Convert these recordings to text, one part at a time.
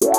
Yeah.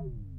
Bye.